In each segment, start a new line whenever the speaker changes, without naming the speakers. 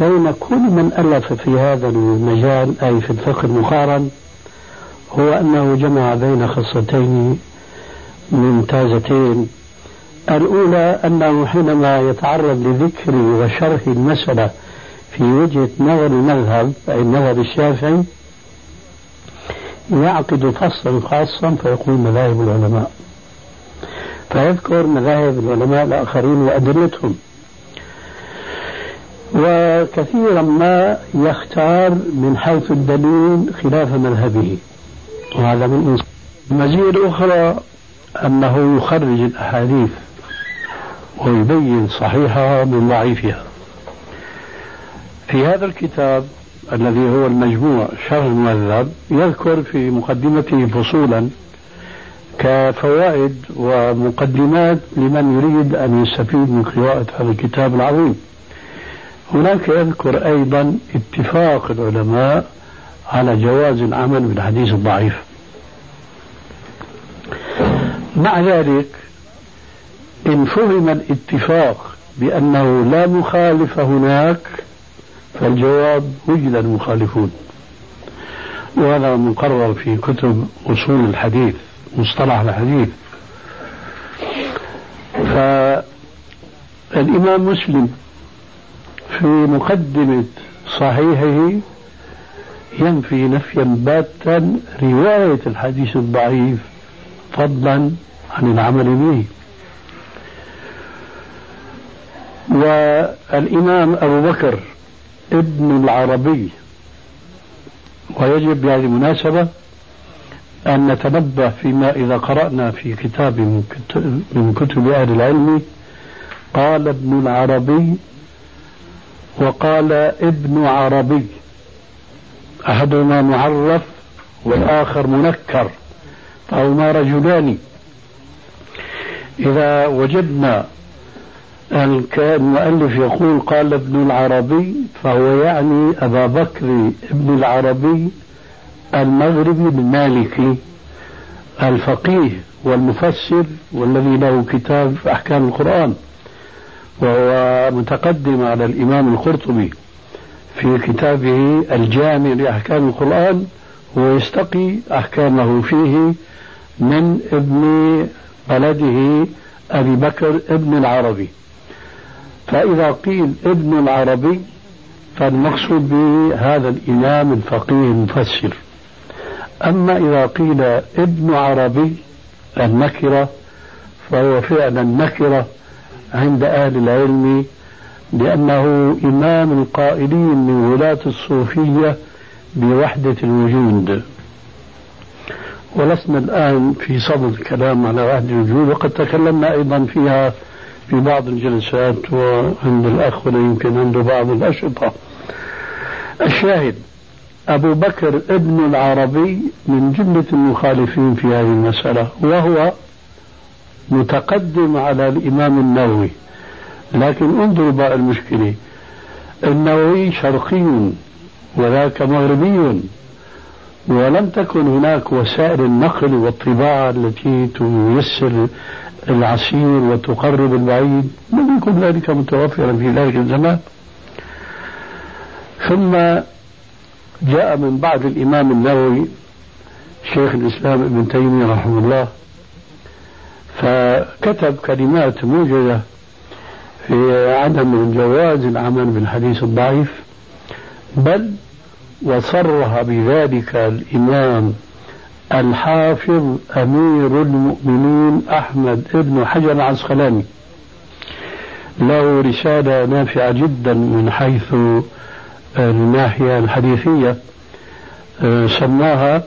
بين كل من ألف في هذا المجال أي في الفقه المقارن هو أنه جمع بين خصتين ممتازتين. الأولى أنه حينما يتعرض لذكر وشرح المسألة في وجهة نظر المذهب أي النظر الشافعي يعقد فصلا خاصا فيقول مذاهب العلماء. فيذكر مذاهب العلماء الآخرين وأدلتهم. وكثيرا ما يختار من حيث الدليل خلاف مذهبه. وهذا من المزية الأخرى أنه يخرج الأحاديث ويبين صحيحها من ضعيفها. في هذا الكتاب الذي هو المجموع شرح المهذب يذكر في مقدمته فصولا كفوائد ومقدمات لمن يريد أن يستفيد من قراءة هذا الكتاب العظيم. هناك يذكر أيضا اتفاق العلماء على جواز العمل بالحديث الضعيف. مع ذلك إن فهم الاتفاق بأنه لا مخالف هناك فالجواب وجد المخالفون. وهذا مقرر في كتب أصول الحديث مصطلح الحديث. فالإمام مسلم في مقدمة صحيحه ينفي نفيا باتا رواية الحديث الضعيف فضلا عن العمل به. والإمام أبو بكر ابن العربي ويجب بهذه المناسبة أن نتنبه فيما إذا قرأنا في كتاب من كتب أهل العلم قال ابن العربي وقال ابن عربي. أحدهما معرف والآخر منكر. فهما رجلان. إذا وجدنا المؤلف يقول قال ابن العربي فهو يعني أبا بكر ابن العربي المغربي المالكي الفقيه والمفسر والذي له كتاب أحكام القرآن. وهو متقدم على الإمام القرطبي في كتابه الجامع لأحكام القرآن ويستقي أحكامه فيه من ابن بلده أبي بكر ابن العربي. فإذا قيل ابن العربي فالمقصود به هذا الإمام الفقيه المفسر. أما إذا قيل ابن عربي النكرة فهو فعلا نكرة عند أهل العلم لأنه إمام القائلين من ولاة الصوفية بوحدة الوجود. ولسنا الآن في صدد الكلام على وحدة الوجود وقد تكلمنا أيضا فيها في بعض الجلسات وعند الأخ يمكن عنده بعض الأشرطة. الشاهد أبو بكر ابن العربي من جملة المخالفين في هذه المسألة وهو متقدم على الإمام النووي. لكن انظروا بقى المشكلة. النووي شرقي وذاك مغربي ولم تكن هناك وسائل النقل والطباعة التي تيسر العسير وتقرب البعيد. لم يكن ذلك متوفرا في ذلك الزمان. ثم جاء من بعد الإمام النووي شيخ الإسلام ابن تيمية رحمه الله. فكتب كلمات موجزة في عدم جواز العمل بالحديث الضعيف بل وصرح بذلك الإمام الحافظ أمير المؤمنين أحمد بن حجر العسقلاني. له رسالة نافعة جدا من حيث الناحية الحديثية سماها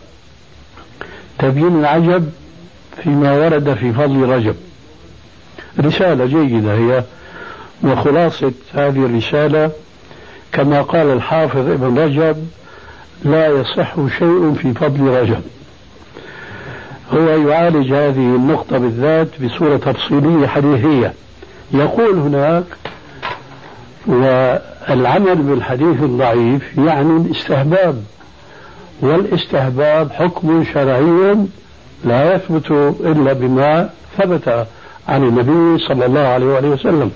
تبيين العجب فيما ورد في فضل رجب. رسالة جيدة هي وخلاصة هذه الرسالة كما قال الحافظ ابن رجب لا يصح شيء في فضل رجب. هو يعالج هذه النقطة بالذات بصورة تفصيلية حديثية. يقول هناك والعمل بالحديث الضعيف يعني الاستهباب والاستهباب حكم شرعي لا يثبت إلا بما ثبت عن النبي صلى الله عليه وآله وسلم.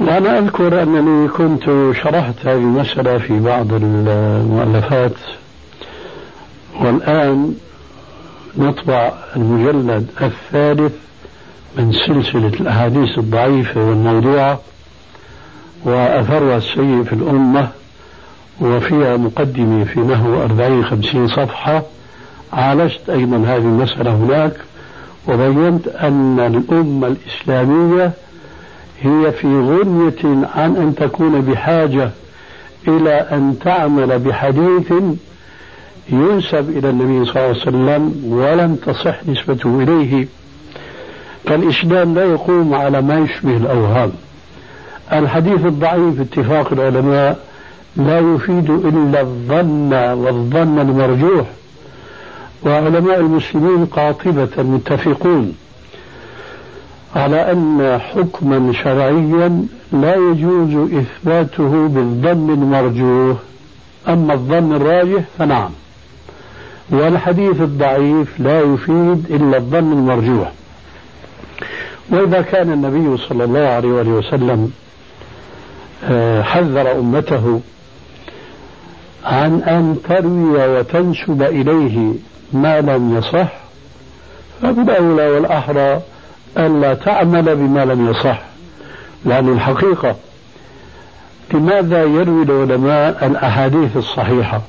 وأنا أذكر أنني كنت شرحت هذه المسألة في بعض المؤلفات والآن نطبع المجلد الثالث من سلسلة الأحاديث الضعيفة والموضوعة وأثرها السيء في الأمة. وفيها مقدمة في نحو أربعين خمسين صفحة. عالجت أيضا هذه المسألة هناك وبينت أن الأمة الإسلامية هي في غنية عن أن تكون بحاجة إلى أن تعمل بحديث ينسب إلى النبي صلى الله عليه وسلم ولم تصح نسبته إليه. فالإسلام لا يقوم على ما يشبه الأوهام. الحديث الضعيف اتفاق العلماء لا يفيد إلا الظن والظن المرجوح. وعلماء المسلمين قاطبة متفقون على أن حكما شرعيا لا يجوز إثباته بالظن المرجوح. أما الظن الراجح فنعم. والحديث الضعيف لا يفيد إلا الظن المرجوح. وإذا كان النبي صلى الله عليه وسلم آه، حذر أمته عن أن تروي وتنسب إليه ما لم يصح فبالأولى والأحرى ألا تعمل بما لم يصح. لأن الحقيقة لماذا يروي العلماء الأحاديث الصحيحة؟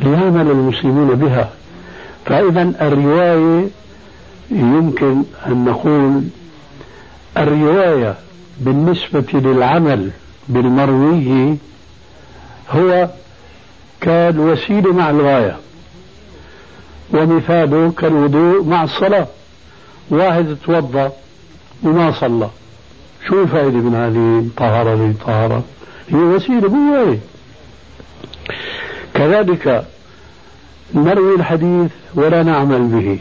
ليعمل المسلمون بها. فإذا الرواية يمكن أن نقول الرواية بالنسبة للعمل بالمروي هو كالوسيلة مع الغاية ومثاله كالوضوء مع الصلاة. واحد توضأ وما صلى. شو الفائدة من هذه الطهارة للطهارة هي وسيلة مو كذلك نروي الحديث ولا نعمل به.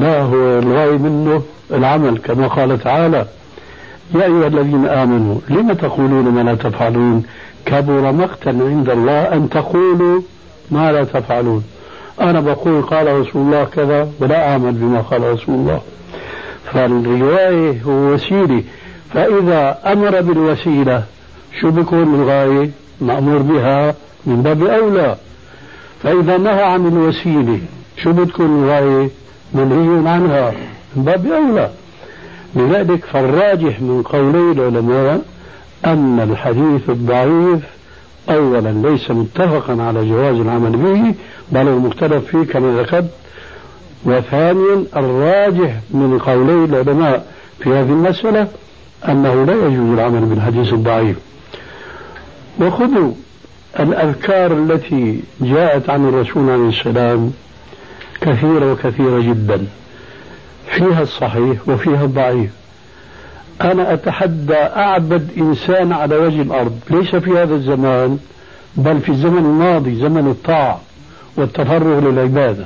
لا هو الغاية منه؟ العمل كما قال تعالى يا أيها الذين آمنوا لم تقولون ما لا تفعلون؟ كبر مقتا عند الله أن تقولوا ما لا تفعلون. أنا بقول قال رسول الله كذا ولا أعمل بما قال رسول الله. فالرواية هو وسيلة. فإذا أمر بالوسيلة شو بيكون الغاية؟ مأمور بها من باب أولى. فإذا نهى عن الوسيلة شو بتكون الغاية؟ منهي عنها من باب أولى. لذلك فالراجح من قولي العلماء أن الحديث الضعيف أولا ليس متفقا على جواز العمل به بل هو مختلف فيه كما ذكرت. وثانيا الراجح من قولي العلماء في هذه المسألة أنه لا يجوز العمل بالحديث الضعيف. وخذوا الأذكار التي جاءت عن الرسول عليه السلام كثيرة وكثيرة جدا. فيها الصحيح وفيها الضعيف. أنا أتحدى أعبد إنسان على وجه الأرض. ليس في هذا الزمان بل في الزمن الماضي زمن الطاعة والتفرغ للعبادة.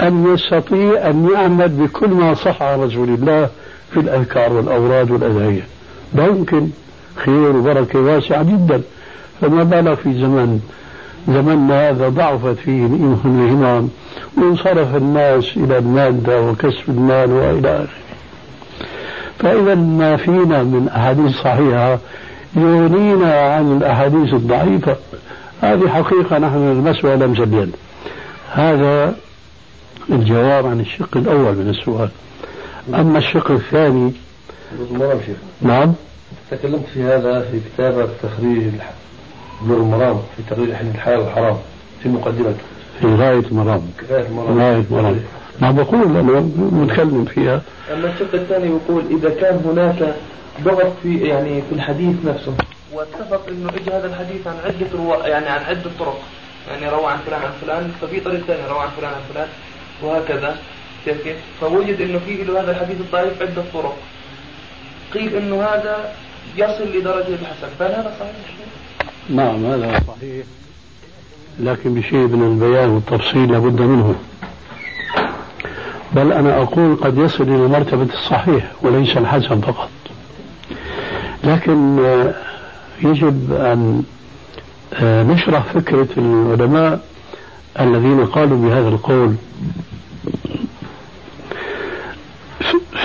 أن يستطيع أن يعمل بكل ما صح عن رسول الله في الأذكار والأوراد والأدعية ممكن خير وبركة واسعة جدا. فما بالك في زمن زمننا هذا ضعفت فيه الهمم وانصرف الناس إلى المادة وكسب المال وإلى آخره. فإذا ما فينا من أحاديث صحيحة يغنينا عن الأحاديث الضعيفة. هذه حقيقة نحن نلمسها لمس اليد. هذا الجواب عن الشق الأول من السؤال. أما الشق الثاني نعم.
تكلمت في هذا في كتابة تخريج بلوغ المرام في تقرير حل الحلال والحرام في مقدمته.
في غاية المرام
غاية المرام
غاية المرام ما بقول أنا متكلم فيها.
أما الشق الثاني يقول إذا كان هناك ضغط في يعني في الحديث نفسه. واتفق إنه اجى هذا الحديث عن عدة روا يعني عن عدة طرق. يعني روى عن فلان عن فلان ففي طريق ثاني روى عن فلان عن فلان وهكذا. كيف كيف؟ فوجد إنه في له هذا الحديث الضعيف عدة طرق. قيل إنه هذا يصل لدرجة الحسن. فهل هذا صحيح؟
نعم هذا صحيح. لكن بشيء من البيان والتفصيل لابد منه. بل أنا أقول قد يصل إلى مرتبة الصحيح وليس الحسن فقط. لكن آه، يجب أن آه، نشرح فكرة العلماء الذين قالوا بهذا القول.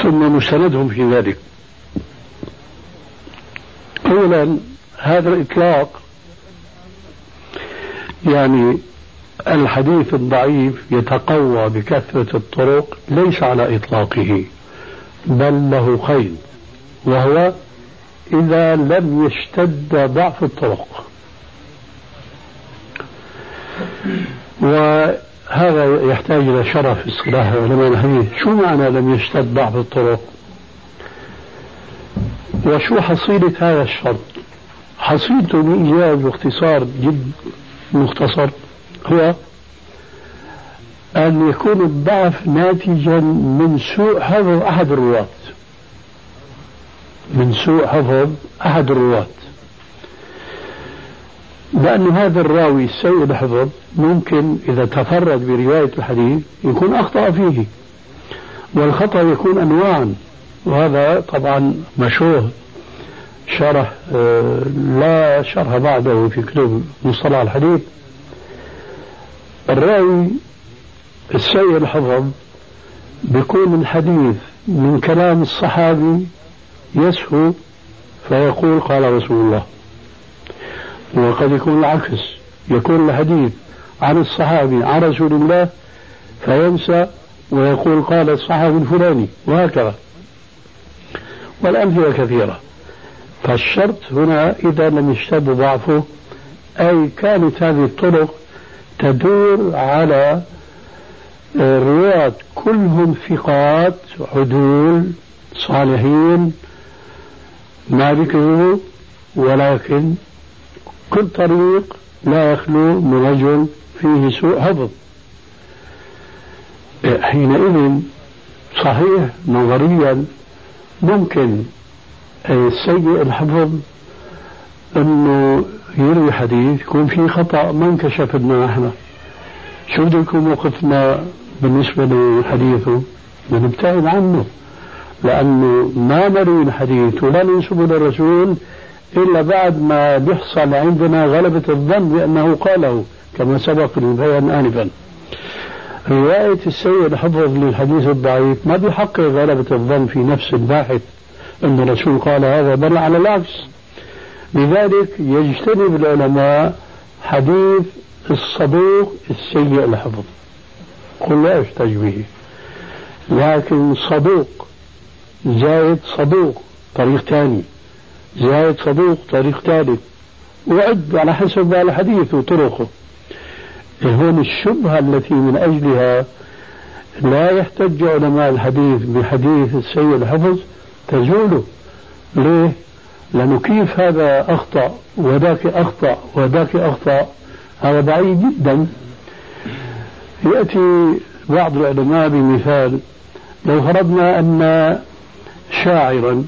ثم مستندهم في ذلك. أولا هذا الإطلاق يعني الحديث الضعيف يتقوى بكثرة الطرق ليس على إطلاقه بل له قيد وهو إذا لم يشتد ضعف الطرق. وهذا يحتاج إلى شرف اصطلاح علماء الحديث شو معنى لم يشتد ضعف الطرق؟ وشو حصيلة هذا الشرط؟ حصيلته بإيجاز واختصار جد مختصر. هو أن يكون الضعف ناتجا من سوء حفظ أحد الرواة. من سوء حفظ أحد الرواة. لأن هذا الراوي السيء الحفظ ممكن إذا تفرد برواية الحديث يكون أخطأ فيه. والخطأ يكون أنواعا. وهذا طبعا مشهور شرح آه، لا شرح بعده في كتب مصطلح الحديث. الراوي السيء الحفظ بيكون الحديث من كلام الصحابي يسهو فيقول قال رسول الله. وقد يكون العكس. يكون الحديث عن الصحابي عن رسول الله فينسى ويقول قال الصحابي الفلاني وهكذا. والأمثلة كثيرة. فالشرط هنا إذا لم يشتد ضعفه أي كانت هذه الطرق تدور على رواة كلهم ثقات عدول صالحين ما ذكره ولكن كل طريق لا يخلو من رجل فيه سوء حفظ حينئذ صحيح نظريا ممكن السيء الحفظ أنه يروي حديث يكون فيه خطأ ما انكشف لنا إحنا شو بده يكون موقفنا بالنسبة لحديثه؟ نبتعد عنه. لأنه ما نروي الحديث ولا ننسبه للرسول إلا بعد ما بيحصل عندنا غلبة الظن بأنه قاله كما سبق البيان انفا. رواية السيء الحفظ للحديث الضعيف ما بيحقق غلبة الظن في نفس الباحث أن الرسول قال هذا بل على العكس. لذلك يجتنب العلماء حديث الصدوق السيء الحفظ قل لا يحتج به. لكن صدوق زايد صدوق طريق ثاني. زايد صدوق طريق ثالث. وعد على حسب الحديث وطرقه. هون الشبهة التي من أجلها لا يحتج علماء الحديث بحديث السيء الحفظ تزول ليه؟ لأنه كيف هذا أخطأ وذاك أخطأ وذاك أخطأ؟ هذا بعيد جدا. يأتي بعض العلماء بمثال لو فرضنا أن شاعرا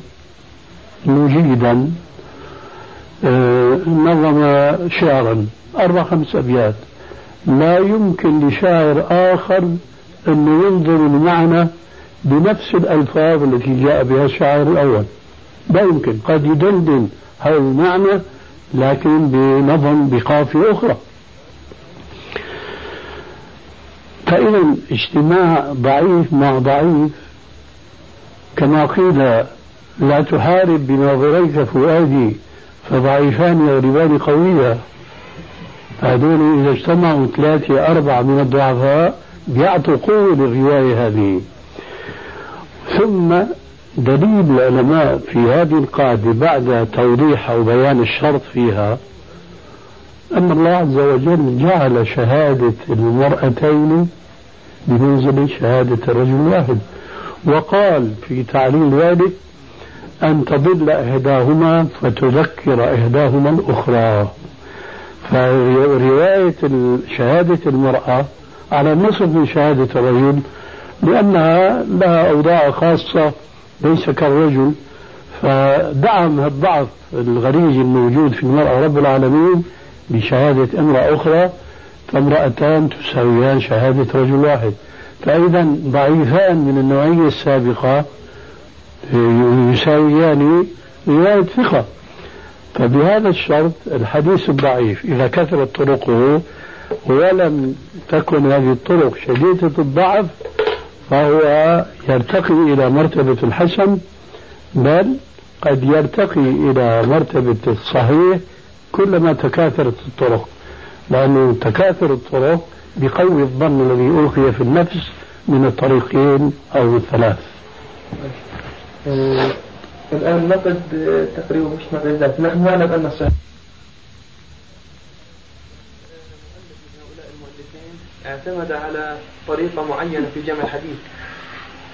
مجيدا آه، نظم شعرا أربع خمس أبيات لا يمكن لشاعر آخر أن ينظر المعنى بنفس الألفاظ التي جاء بها الشاعر الأول. لا يمكن. قد يدندن هذا المعنى لكن بنظم بقافية أخرى. فإذا اجتماع ضعيف مع ضعيف كما قيل لا تحارب بناظريك فؤادي فضعيفان يغلبان قويا هذول إذا اجتمعوا ثلاثة أربعة من الضعفاء بيعطوا قوة للرواية هذه. ثم دليل العلماء في هذه القاعدة بعد توضيح أو بيان الشرط فيها أن الله عز وجل جعل شهادة المرأتين بمنزلة شهادة الرجل الواحد. وقال في تعليل ذلك أن تضل إحداهما فتذكر إحداهما الأخرى. فرواية شهادة المرأة على نصف من شهادة الرجل لأنها لها أوضاع خاصة ليس كالرجل فدعم الضعف الغريزي الموجود في المرأة رب العالمين بشهادة أمرأة أخرى فامرأتان تساويان شهادة رجل واحد. فإذا ضعيفان من النوعية السابقة يساويان رواية ثقة. فبهذا الشرط الحديث الضعيف إذا كثرت طرقه ولم تكن هذه الطرق شديدة الضعف فهو يرتقي إلى مرتبة الحسن بل قد يرتقي إلى مرتبة الصحيح كلما تكاثرت الطرق. لأنه تكاثر الطرق بقوي الظن الذي ألقي في النفس من الطريقين أو الثلاث.
آه، الآن نقد تقريبا مش ذات نحن نعلم أن الصحيح اعتمد على طريقة معينة في جمع الحديث.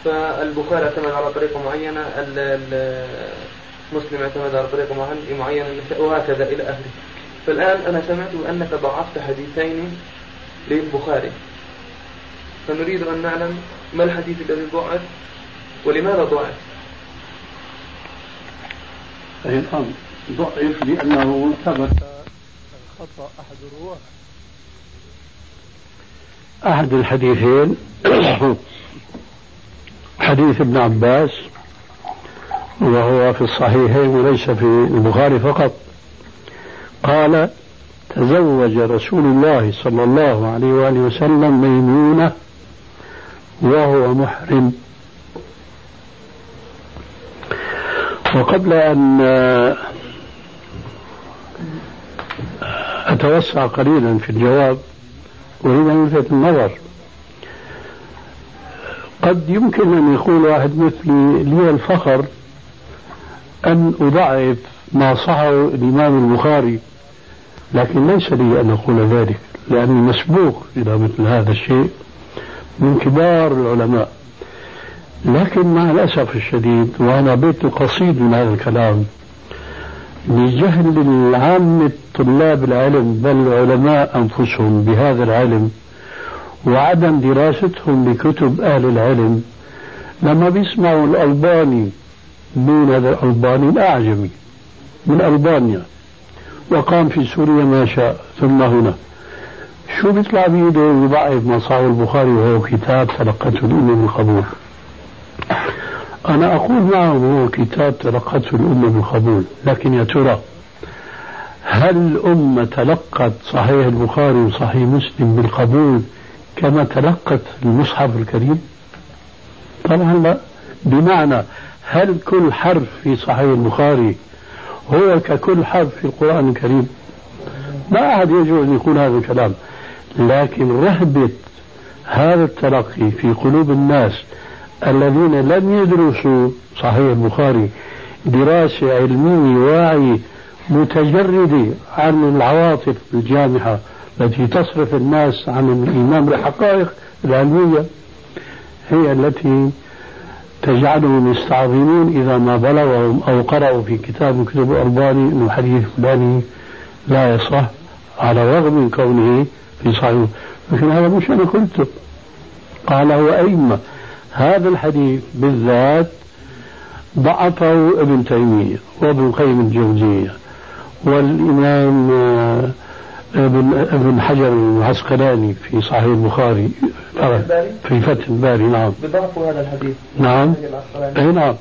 فالبخاري اعتمد على طريقة معينة مسلم اعتمد على طريقة معينة وهكذا إلى آخره. فالآن أنا سمعت أنك ضعفت حديثين للبخاري. فنريد أن نعلم ما الحديث الذي ضعف ولماذا ضعف؟
ضعف لأنه ثبت خطأ أحد الرواة. أحد الحديثين حديث ابن عباس وهو في الصحيحين وليس في البخاري فقط. قال تزوج رسول الله صلى الله عليه وآله وسلم ميمونة وهو محرم. وقبل أن أتوسع قليلا في الجواب أن يلفت النظر. قد يمكن أن يقول واحد مثلي لي الفخر أن أضعف ما صحه الإمام البخاري لكن ليس لي أن أقول ذلك لأني مسبوق إلى مثل هذا الشيء من كبار العلماء. لكن مع الأسف الشديد وأنا بيت قصيد من هذا الكلام لجهل العامة طلاب العلم بل العلماء أنفسهم بهذا العلم وعدم دراستهم لكتب أهل العلم. لما بيسمعوا الألباني من هذا الألباني الأعجمي من ألبانيا وقام في سوريا ما شاء ثم هنا. شو بيطلع بيده؟ يضعف ما صار البخاري وهو كتاب تلقته الأمة بالقبول أنا أقول معه هو كتاب تلقته الأمة بالقبول لكن يا ترى هل الأمة تلقت صحيح البخاري وصحيح مسلم بالقبول كما تلقت المصحف الكريم؟ طبعا لا. بمعنى هل كل حرف في صحيح البخاري هو ككل حرف في القرآن الكريم؟ ما أحد يجوز يقول هذا الكلام لكن رهبة هذا التلقي في قلوب الناس الذين لم يدرسوا صحيح البخاري دراسة علمية واعية متجردة عن العواطف الجامحة التي تصرف الناس عن الإيمان بالحقائق العلمية هي التي تجعلهم يستعظمون إذا ما بلغهم أو قرأوا في كتاب من كتب الألباني أن الحديث الفلاني لا يصح على الرغم من كونه في صحيح لكن هذا مش أنا قلته. قال هو أئمة هذا الحديث بالذات ضعفه ابن تيمية وابن القيم الجوزية والإمام ابن ابن حجر العسقلاني في صحيح البخاري في فتح الباري نعم.
بضعفوا هذا الحديث؟
نعم. اي نعم.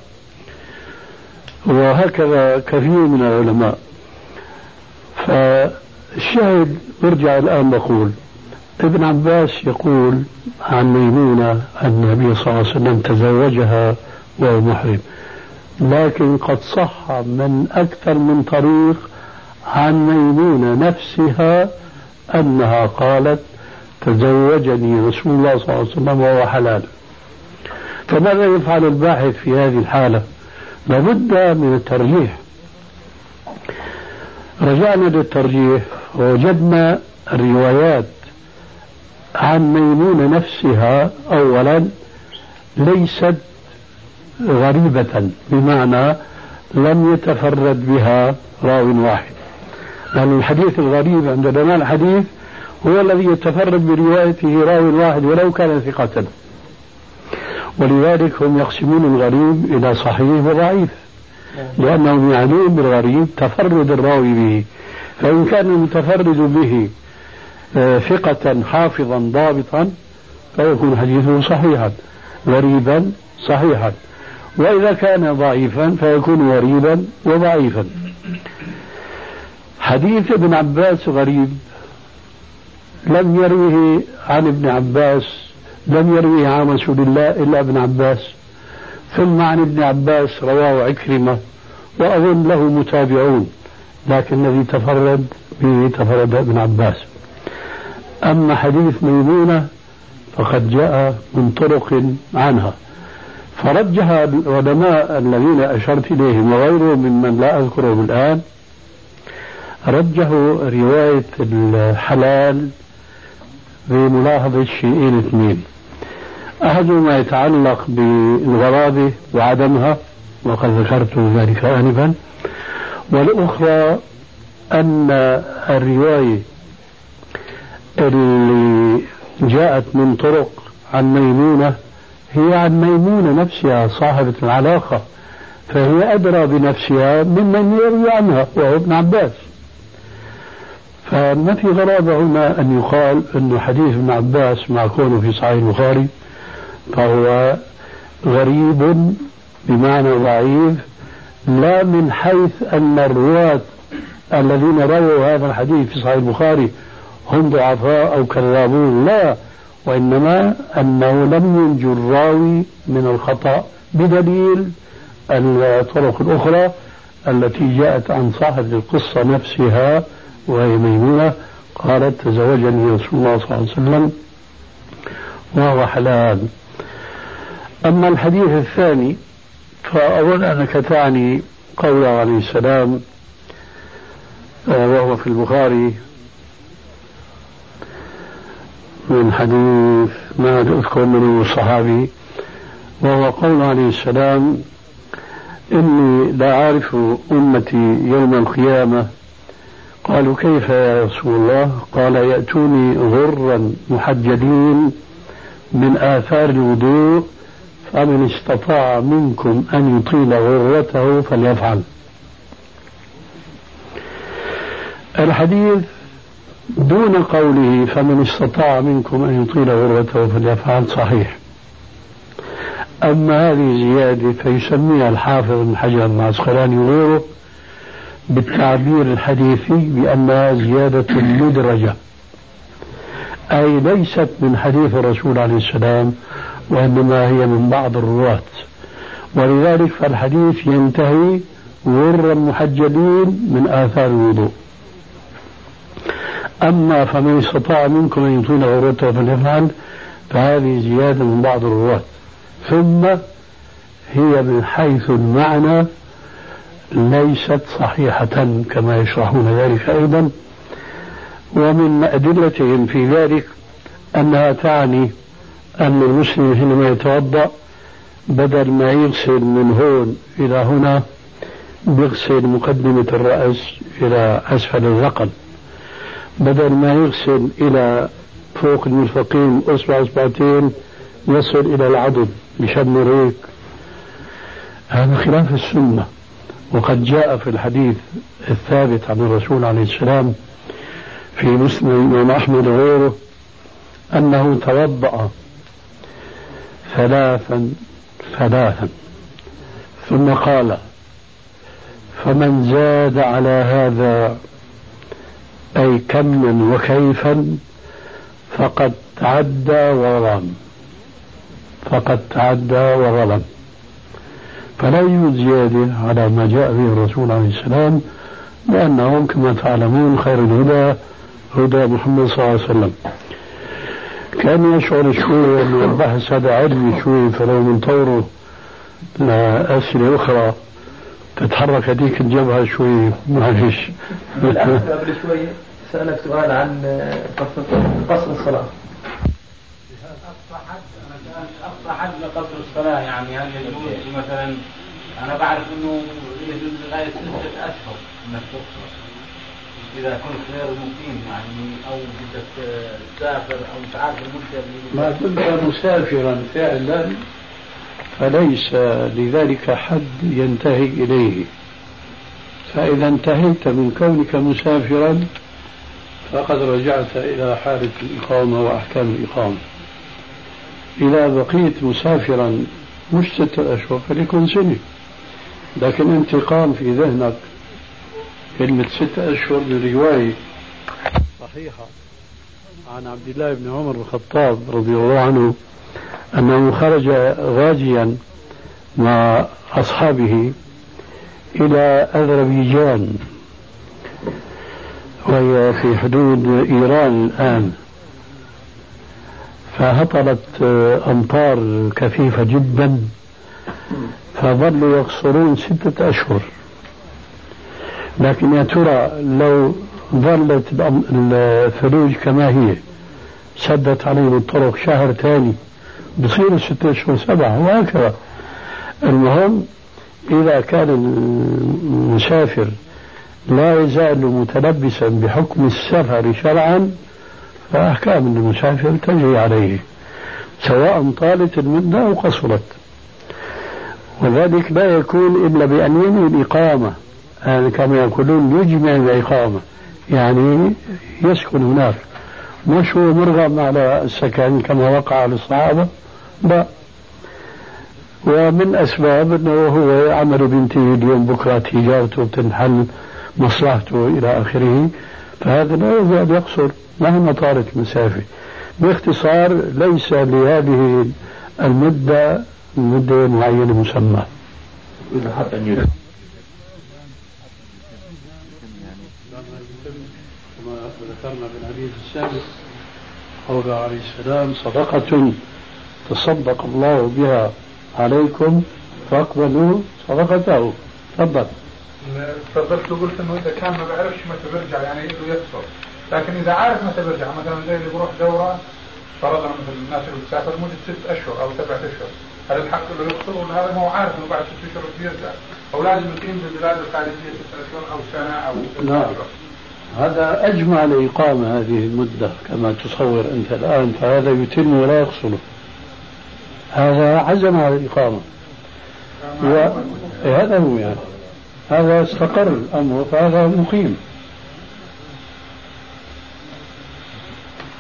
وهكذا كثير من العلماء. فالشاهد برجع الآن بقول ابن عباس يقول عن ميمونة أن النبي صلى الله عليه وسلم تزوجها وهو محرم. لكن قد صح من أكثر من طريق عن ميمونة نفسها أنها قالت تزوجني رسول الله صلى الله عليه وسلم وهو حلال. فماذا يفعل الباحث في هذه الحالة؟ لابد من الترجيح. رجعنا للترجيح. ووجدنا الروايات عن ميمونة نفسها أولا ليست غريبة بمعنى لم يتفرد بها راو واحد. لأن الحديث الغريب عند علماء الحديث هو الذي يتفرد بروايته راو واحد ولو كان ثقة. ولذلك هم يقسمون الغريب إلى صحيح وضعيف لأنهم يعنون بالغريب تفرد الراوي به فإن كان المتفرد به ثقة حافظا ضابطا فيكون حديثه صحيحا غريبا صحيحا. وإذا كان ضعيفا فيكون غريبا وضعيفا. حديث ابن عباس غريب. لم يروه عن ابن عباس لم يروه عن رسول الله إلا ابن عباس. ثم عن ابن عباس رواه عكرمة وأظن له متابعون لكن الذي تفرد به تفرد ابن عباس. أما حديث ميمونة فقد جاء من طرق عنها. فرجح العلماء الذين أشرت إليهم وغيرهم ممن لا أذكرهم الآن رجحوا رواية الحلال بملاحظة شيئين اثنين. أحدهما يتعلق بالغرابة وعدمها وقد ذكرت ذلك آنفا والأخرى أن الرواية اللي جاءت من طرق عن ميمونة هي عن ميمونة نفسها صاحبة العلاقة. فهي أدرى بنفسها ممن يروي عنها وهو ابن عباس. فما في غرابة هنا أن يقال أن حديث ابن عباس مع كونه في صحيح البخاري فهو غريب بمعنى ضعيف لا من حيث أن الرواة الذين رووا هذا الحديث في صحيح البخاري هم ضعفاء أو كذابون؟ لا وإنما أنه لم ينجو الراوي من الخطأ بدليل الطرق الأخرى التي جاءت عن صاحب القصة نفسها وهي ميمونة قالت تزوجني رسول الله صلى الله عليه وسلم وهو حلال. أما الحديث الثاني فأظن أنك تعني قوله عليه السلام آه، وهو في البخاري من حديث ما أذكر منه الصحابي وهو قول عليه السلام إني لا أعرف أمتي يوم القيامة. قالوا كيف يا رسول الله؟ قال يأتوني غرا محجلين من آثار الوضوء فمن استطاع منكم أن يطيل غرته فليفعل. الحديث دون قوله فمن استطاع منكم أن يطيل غرته فليفعل صحيح. أما هذه زيادة فيسميها الحافظ ابن حجر العسقلاني وغيره بالتعبير الحديثي بأنها زيادة مدرجة. أي ليست من حديث الرسول عليه السلام وإنما هي من بعض الرواة. ولذلك فالحديث ينتهي غرا محجلين من آثار الوضوء. أما فمن استطاع منكم أن يطيل غرته فليفعل فهذه زيادة من بعض الرواة ثم هي من حيث المعنى ليست صحيحة كما يشرحون ذلك أيضا. ومن أدلتهم في ذلك أنها تعني أن المسلم حينما يتوضأ بدل ما يغسل من هون إلى هنا بيغسل مقدمة الرأس إلى أسفل الذقن بدل ما يغسل إلى فوق المرفقين أصبع أصبعتين يصل إلى العضد بشم الريق هذا خلاف السنة. وقد جاء في الحديث الثابت عن الرسول عليه السلام في مسلم الإمام أحمد وغيره أنه توضأ ثلاثا ثلاثا. ثم قال فمن زاد على هذا أي كما وكيفا فقد تعدى وظلم فقد تعدى وظلم فلا يوجد زيادة على ما جاء به الرسول عليه السلام لأنهم كما تعلمون خير الهدى هدى محمد صلى الله عليه وسلم. كان يشعر شوي أن البحث هذا علمي شوي فلو من طوره لأسئلة أخرى تتحرك هذيك الجبهة شوي معلش
سألك سؤال عن قصر الصلاة
أقصى حد لقصر الصلاة. يعني هل يجوز مثلا أنا بعرف إنه يجوز لغاية ستة أشهر إنك تقصر إذا كنت غير مقيم يعني أو بدك تسافر أو مش عارف المدة
ما كنت مسافرا فعلا فليس لذلك حد ينتهي إليه. فإذا انتهيت من كونك مسافرا فقد رجعت إلى حالة الإقامة وأحكام الإقامة. إذا بقيت مسافرا مش ستة أشهر فليكن سنة لكن أنت قام في ذهنك كلمة ستة أشهر برواية صحيحة عن عبد الله بن عمر الخطاب رضي الله عنه أنه خرج غازيا مع أصحابه إلى أذربيجان. وهي في حدود إيران الآن. فهطلت أمطار كثيفة جدا فظلوا يقصرون ستة أشهر. لكن يا ترى لو ظلت الثلوج كما هي سدت عليهم الطرق شهر ثاني بصير ستة أشهر سبعة وهكذا. المهم إذا كان المسافر لا يزال متلبسا بحكم السفر شرعا فأحكام المسافر تجري عليه سواء طالت المدة أو قصرت. وذلك لا يكون إلا بأن ينوي الإقامة. يعني كما يقولون يجمع الإقامة. يعني يسكن هناك. مش هو مرغم على السكن كما وقع للصحابة؟ لا. ومن أسباب أنه هو عمل بنته اليوم بكرة تجارته بتنحل مصلحته إلى آخره فهذا لا يزال يقصر مهما طالت المسافة. باختصار ليس لهذه المدة مدة معينة مسمى. كما ذكرنا في الحديث السابق قول عليه السلام صدقة تصدق الله بها عليكم فاقبلوا صدقته. تفضل.
تفضلت وقلت إنه إذا كان ما بيعرفش متى بيرجع يعني إنه يقصر لكن إذا عارف متى بيرجع مثلا زي اللي بيروح دورة فرضنا مثل الناس اللي بتسافر مده ست أشهر أو سبعة أشهر. هل الحق له يقصر ولا هذا ما هو عارف إنه بعد ست أشهر بيرجع. أو لازم يقيم بالبلاد الخارجية ست أشهر أو سنة أو
لا هذا اجمع لاقامه هذه المدة كما تصور أنت الآن فهذا يتم ولا يقصر هذا عزم على الإقامة. و... هذا هو يعني. هذا استقر الأمر فهذا مقيم.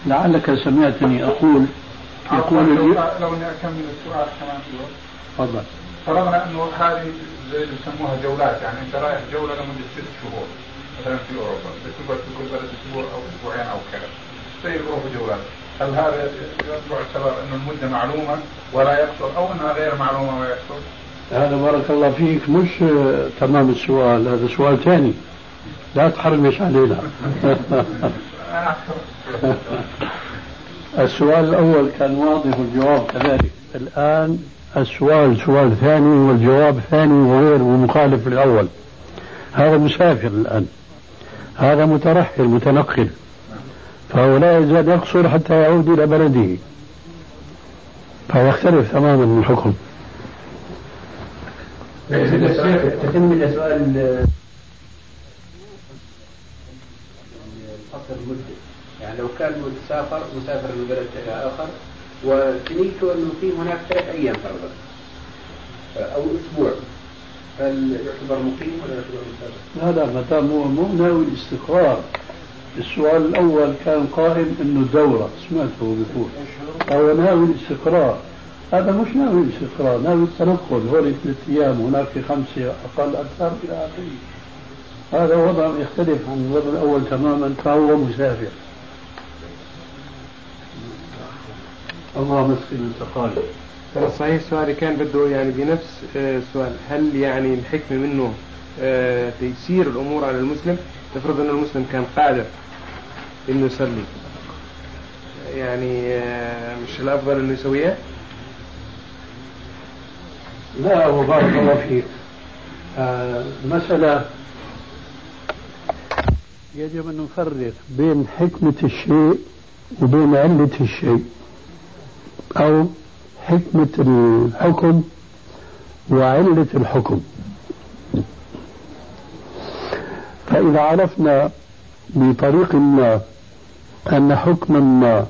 لعلك سمعتني أقول
يقول لو, لو أني أكمل السؤال كمان
تفضل.
فرضنا إنه هذه زي اللي يسموها جولات يعني أنت رايح جولة لمدة ست شهور مثلا في أوروبا بتقعد في كل بلد أسبوع أو أسبوعين أو كذا. زي بيروحوا جولات. هل هذا يعتبر أن المدة معلومة ولا يقصر أو أنها غير معلومة ويقصر؟
هذا بارك الله فيك مش تمام السؤال هذا سؤال ثاني. لا تحرمش علينا. السؤال الأول كان واضح والجواب كذلك. الآن السؤال سؤال ثاني والجواب ثاني وغير ومخالف للأول. هذا مسافر الآن. هذا مترحل متنقل. فهو لا يزال يقصر حتى يعود إلى بلده. فهو يختلف تماما الحكم
تتم سؤال قصر المدة يعني لو كان مسافر مسافر من بلد إلى آخر وتنيته أنه في هناك ثلاث أيام فرضا أو أسبوع. هل يعتبر مقيم ولا يعتبر مسافر؟
لا لا ما دام هو مو ناوي الاستقرار. السؤال الأول كان قائم أنه دورة سمعته بيقول أو ناوي الاستقرار؟ هذا مش ناوي الاستقرار ناوي التنقل هو ثلاث أيام هناك في خمسة أقل أكثر إلى آخره. هذا وضع يختلف عن الوضع الأول تماما فهو مسافر. الله مسكين انتقال
صحيح سؤالي كان بده يعني بنفس السؤال آه، هل يعني الحكمة منه آه، تيسير الأمور على المسلم؟ تفرض أن المسلم كان قادر إنه يصلي. يعني آه، مش الأفضل إنه يسويها؟
لا وبارك الله فيك. آه مسألة يجب أن نفرق بين حكمة الشيء وبين علة الشيء أو حكمة الحكم وعلة الحكم. فإذا عرفنا بطريق ما أن حكما ما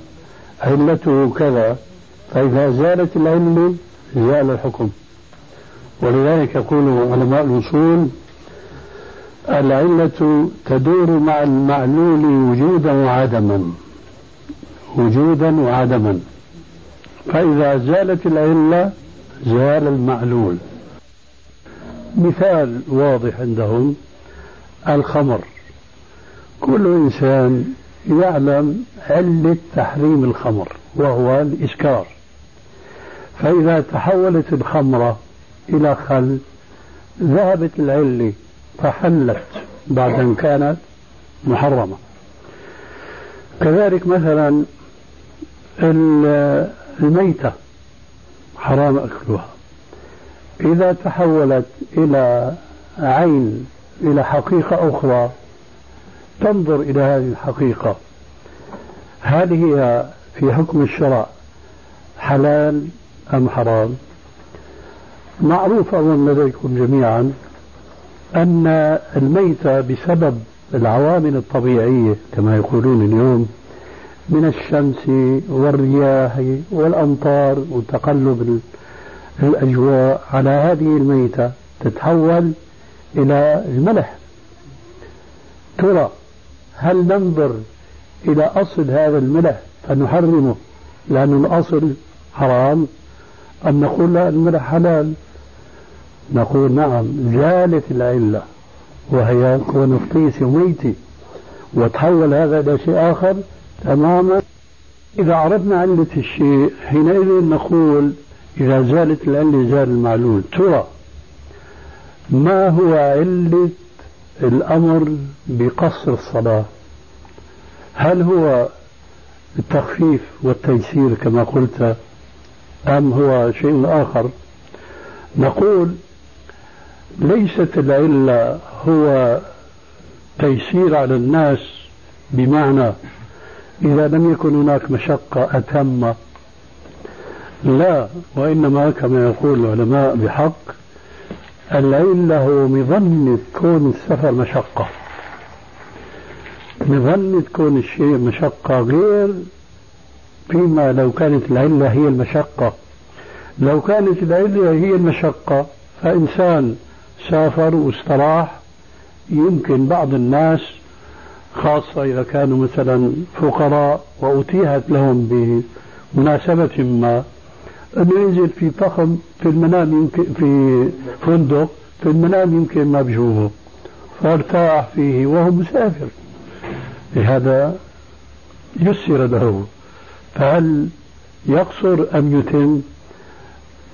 علته كذا فإذا زالت العلة زال الحكم. ولذلك يقول علماء الأصول العلة تدور مع المعلول وجودا وعدما وجودا وعدما. فإذا زالت العلة زال المعلول. مثال واضح عندهم الخمر. كل إنسان يعلم علة تحريم الخمر وهو الإسكار. فإذا تحولت الخمرة إلى خل. ذهبت العلة فحلت بعد أن كانت محرمة. كذلك مثلا الميتة حرام أكلها. إذا تحولت إلى عين إلى حقيقة أخرى تنظر إلى هذه الحقيقة. هل هي في حكم الشرع حلال أم حرام؟ معروف أظن لديكم جميعا أن الميتة بسبب العوامل الطبيعية كما يقولون اليوم من الشمس والرياح والأمطار وتقلب الأجواء على هذه الميتة تتحول إلى الملح. ترى هل ننظر إلى أصل هذا الملح فنحرمه؟ لأن الأصل حرام؟ أم نقول لا الملح حلال؟ نقول نعم زالت العلة وهي كون فطيس وميتي وتحول هذا إلى شيء آخر تماما. إذا عرفنا علة الشيء حينئذ نقول إذا زالت العلة زال المعلول. ترى ما هو علة الأمر بقصر الصلاة؟ هل هو التخفيف والتيسير كما قلت أم هو شيء آخر؟ نقول ليست العلة هو تيسير على الناس بمعنى إذا لم يكن هناك مشقة أتم. لا وإنما كما يقول العلماء بحق العلة هو مظنة كون السفر مشقة. مظنة كون الشيء مشقة غير فيما لو كانت العلة هي المشقة. لو كانت العلة هي المشقة فإنسان سافر واستراح. يمكن بعض الناس خاصة إذا كانوا مثلا فقراء وأتيحت لهم بمناسبة ما أنه ينزل في فخم في المنام يمكن في فندق في المنام يمكن ما بيشوفه. فارتاح فيه وهو مسافر. لهذا يسر له. فهل يقصر أم يتم؟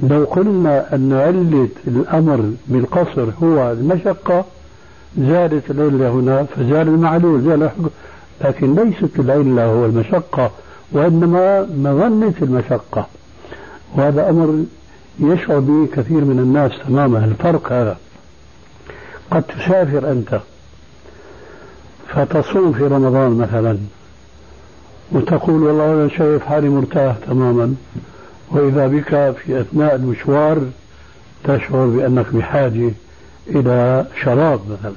لو قلنا أن علة الأمر بالقصر هو المشقة زادت العلة هنا فزال المعلول زال الحكم. لكن ليست العلة هو المشقة وإنما مظنة المشقة. وهذا أمر يشعر به كثير من الناس تماما الفرق هذا. قد تسافر أنت فتصوم في رمضان مثلا وتقول والله أنا شايف حالي مرتاح تماما. وإذا بك في أثناء المشوار تشعر بأنك بحاجة إلى شراب مثلا.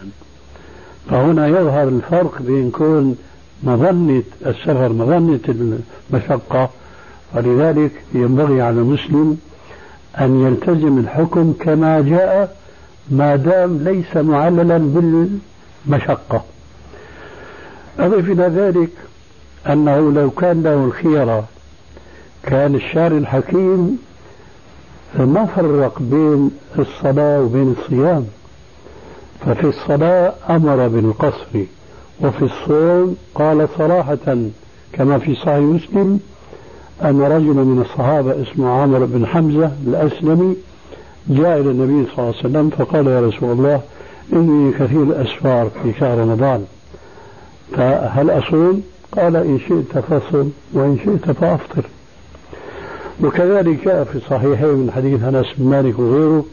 فهنا يظهر الفرق بين كون مظنة السفر مظنة المشقة ولذلك ينبغي على المسلم أن يلتزم الحكم كما جاء ما دام ليس معللا بالمشقة. أضف إلى ذلك أنه لو كان له الخيرة كان الشارع الحكيم ما فرق بين الصلاة وبين الصيام. ففي الصلاة أمر بالقصر وفي الصوم قال صراحة كما في صحيح مسلم أن رجلا من الصحابة اسمه عامر بن حمزة الأسلمي جاء إلى النبي صلى الله عليه وسلم فقال يا رسول الله إني كثير الأسفار في شهر رمضان. فهل أصوم؟ قال إن شئت فصم وإن شئت فأفطر. وكذلك في الصحيحين من حديث أنس بن مالك وغيره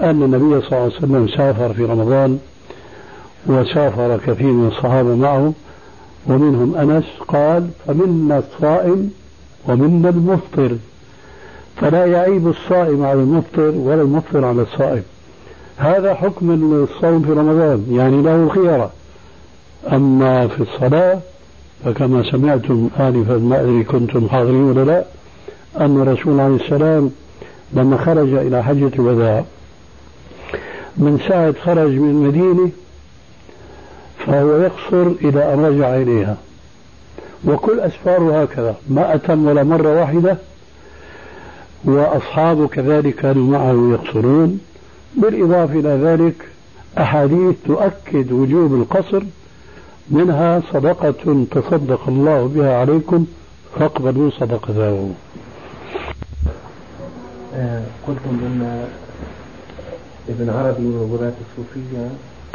أن النبي صلى الله عليه وسلم سافر في رمضان وسافر كثير من الصحابة معه ومنهم أنس قال فمنا الصائم ومنا المفطر. فلا يعيب الصائم على المفطر ولا المفطر على الصائم. هذا حكم الصوم في رمضان يعني له الخيرة أما في الصلاة فكما سمعتم آنفا ما أدري كنتم حاضرين ولا لا أن الرسول عليه السلام لما خرج إلى حجة الوداع من ساعة خرج من المدينة فهو يقصر إلى أن رجع إليها. وكل أسفاره هكذا ما أتم ولا مرة واحدة وأصحابه كذلك كانوا معه يقصرون. بالإضافة إلى ذلك أحاديث تؤكد وجوب القصر منها صدقة تصدق الله بها عليكم فاقبلوا صدقته.
قلتم أن ابن عربي من غلاة الصوفية؟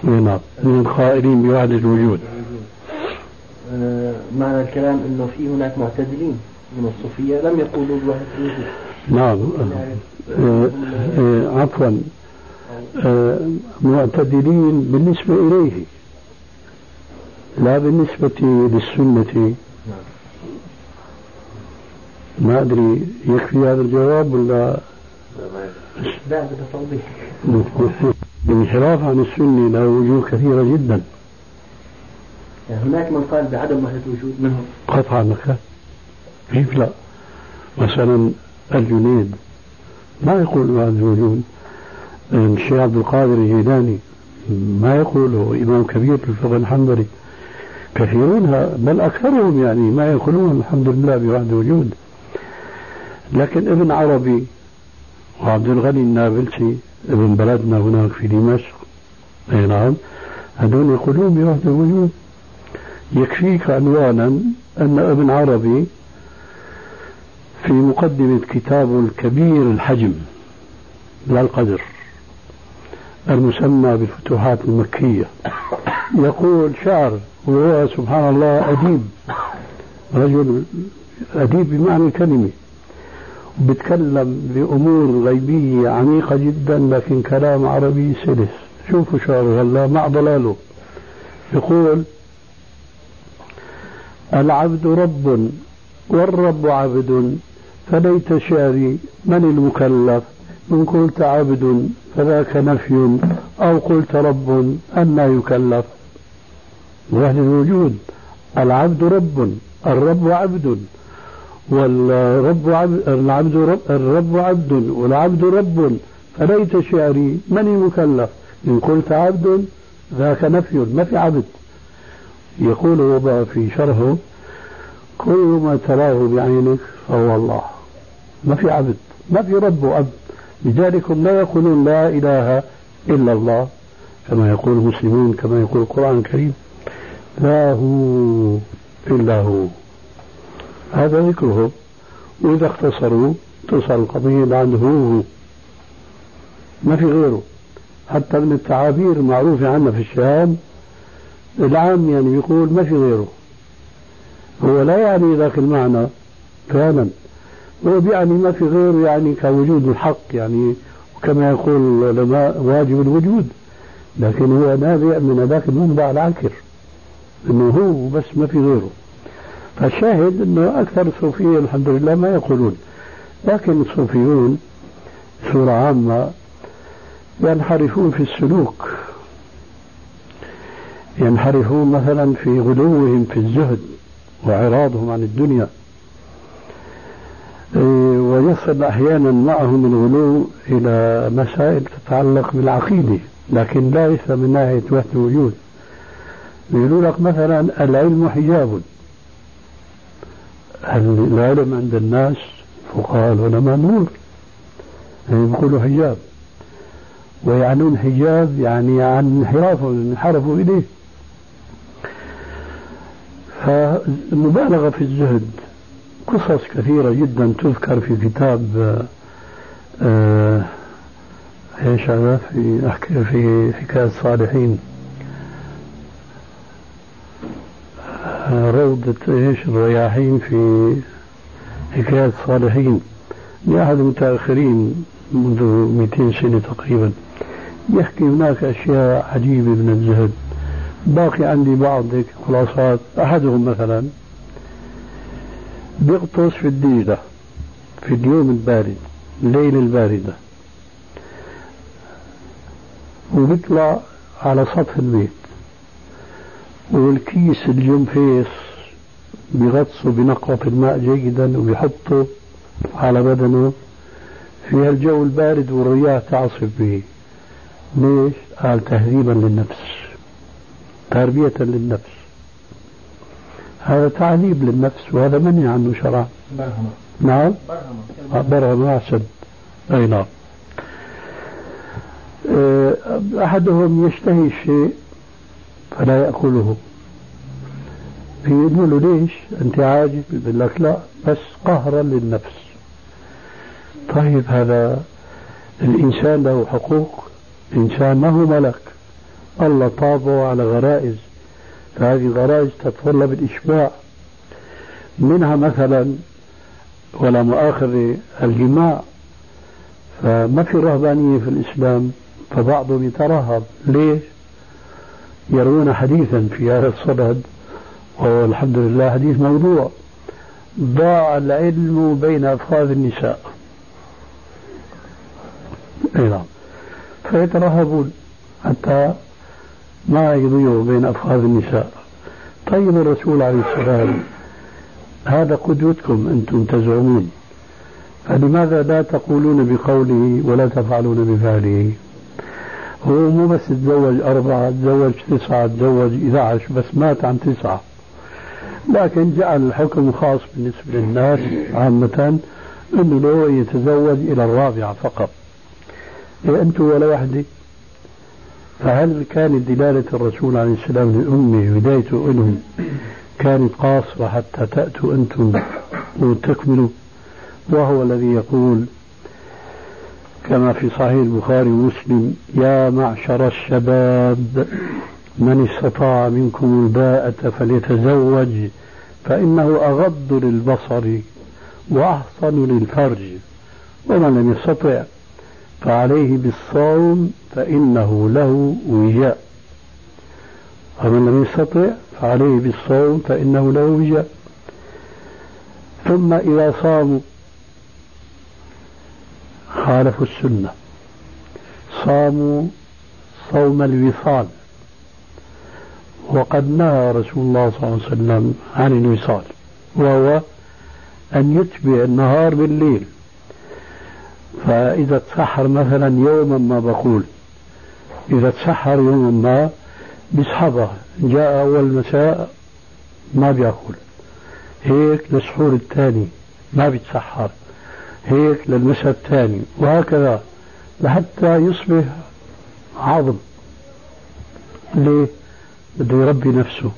نعم. من القائلين بوحدة الوجود.
آه، معنى الكلام أنه في هناك معتدلين من الصوفية لم يقولوا بوحدة الوجود.
نعم. آه، آه، عفوا. معتدلين بالنسبة إليه لا بالنسبة للسنة. ما أدري يكفي هذا الجواب ولا
لا بده توضيح
الانحراف عن السنة له وجوه كثيرة جدا.
يعني هناك من قال بعدم وحدة الوجود منهم.
قطعا لك. كيف لا؟ مثلا الجنيد. ما يقول بعد الوجود الشيخ عبد القادر الجيلاني ما يقوله إمام كبير في الفقه الحنبلي. كثيرون بل أكثرهم يعني ما يقولون الحمد لله بوحدة الوجود لكن ابن عربي وعبد الغني النابلسي ابن بلدنا هناك في دمشق اي نعم. هذول يقولون بوحدة الوجود يكفيك عنوانا أن ابن عربي في مقدمة كتابه الكبير الحجم لا القدر المسمى بالفتوحات المكية يقول شعر وهو سبحان الله أديب رجل أديب بمعنى الكلمة. بيتكلم بأمور غيبية عميقة جدا لكن كلام عربي سلس. شوفوا شعره هلا مع ضلاله. يقول العبد رب والرب عبد فليت شعري من المكلف؟ إن قلت عبد فذاك نفي أو قلت رب أن يكلف؟ وأهل الوجود. العبد رب الرب عبد. والرب عبد العبد رب الرب عبد والعبد رب. فليت شعري من المكلف؟ إن قلت عبد ذاك نفي ما في عبد. يقول هو في شرحه كل ما تراه بعينك فهو الله. ما في عبد ما في رب وأب لذلك هم لا يقولون لا إله إلا الله. كما يقول المسلمون كما يقول القرآن الكريم لا هو إلا هو. هذا ذكرهم وإذا اختصروا تصل القضية عنده هو. ما في غيره. حتى من التعابير المعروفة عندنا في الشام العام يعني يقول ما في غيره. هو لا يعني ذاك المعنى فعلا هو بيعني ما في غيره يعني كوجود الحق يعني وكما يقول العلماء واجب الوجود. لكن هو نابع من ذاك المنبع العكر إنه هو بس ما في غيره. فالشاهد أنه أكثر الصوفيه الحمد لله ما يقولون. لكن الصوفيون صورة عامة ينحرفون في السلوك. ينحرفون مثلا في غلوهم في الزهد وإعراضهم عن الدنيا. إيه، ويصل أحيانا معهم الغلو إلى مسائل تتعلق بالعقيدة لكن ليس من ناحية وحدة الوجود. يقولوا لك مثلا العلم حجاب. العلم عند الناس فقهاء العلماء نور. يعني بيقولوا حجاب. ويعنون حجاب يعني عن انحرافهم انحرفوا إليه. فالمبالغة في الزهد قصص كثيرة جدا تذكر في كتاب آه إيش هذا؟ في في حكاية الصالحين. روضة إيش الرياحين في حكاية الصالحين. لأحد المتأخرين منذ 200 سنة تقريبا. يحكي هناك أشياء عجيبة من الزهد باقي عندي بعض خلاصات. أحدهم مثلا بيغطس في الديرة في اليوم البارد الليلة الباردة وبيطلع على سطح البيت والكيس الجنفيس بغطسه بنقرة الماء جيدا وبيحطه على بدنه. فيها الجو البارد والرياح تعصف به. ليش؟ قال تهذيبا للنفس. تربية للنفس. هذا تعذيب للنفس وهذا منهي عنه شرعا
برهمة.
نعم؟
برهمة.
برهمة أحسن. أي نعم. أه، أحدهم يشتهي الشيء فلا يأكله. فيقول له ليش أنت عاجز يقول لك لا بس قهرا للنفس. طيب هذا الإنسان له حقوق الإنسان ما هو ملك. الله طابه على غرائز. فهذه الغرائز تتطلب الإشباع. منها مثلا ولا مؤاخذة الجماع. فما في رهبانية في الإسلام فبعضهم يترهب. ليش؟ يروون حديثا في هذا الصدد وهو الحمد لله حديث موضوع. ضاع العلم بين أفخاذ النساء. أي نعم. فيترهبون حتى ما يضيعوا بين أفخاذ النساء. طيب الرسول عليه السلام هذا قدوتكم أنتم تزعمون. فلماذا لا تقولون بقوله ولا تفعلون بفعله؟ هو مو بس تزوج أربعة تزوج تسعة تزوج 11 بس مات عن تسعة. لكن جعل الحكم خاص بالنسبة للناس عامة أنه له يتزوج إلى الرابعة فقط. إيه أنتم ولا وحدة؟ فهل كانت دلالة الرسول عليه السلام لأمه هدايته لهم كانت قاصرة حتى تأتوا أنتم وتكملوا؟ وهو الذي يقول كما في صحيح البخاري ومسلم يا معشر الشباب من استطاع منكم الباءة فليتزوج فإنه أغض للبصر وأحصن للفرج ومن لم يستطع فعليه بالصوم فإنه له وجاء. ومن لم يستطع فعليه بالصوم فإنه له وجاء. ثم إذا صاموا خالفوا السنة. صاموا صوم الوصال. وقد نهى رسول الله صلى الله عليه وسلم عن الوصال وهو أن يتبع النهار بالليل. فإذا تسحر مثلا يوما ما بقول إذا تسحر يوما ما بيسحبها. جاء أول مساء ما بيأكل. هيك للسحور الثاني ما بيتسحر. هيك للمساء الثاني وهكذا لحتى يصبح عظم ليه؟ بده يربي نفسه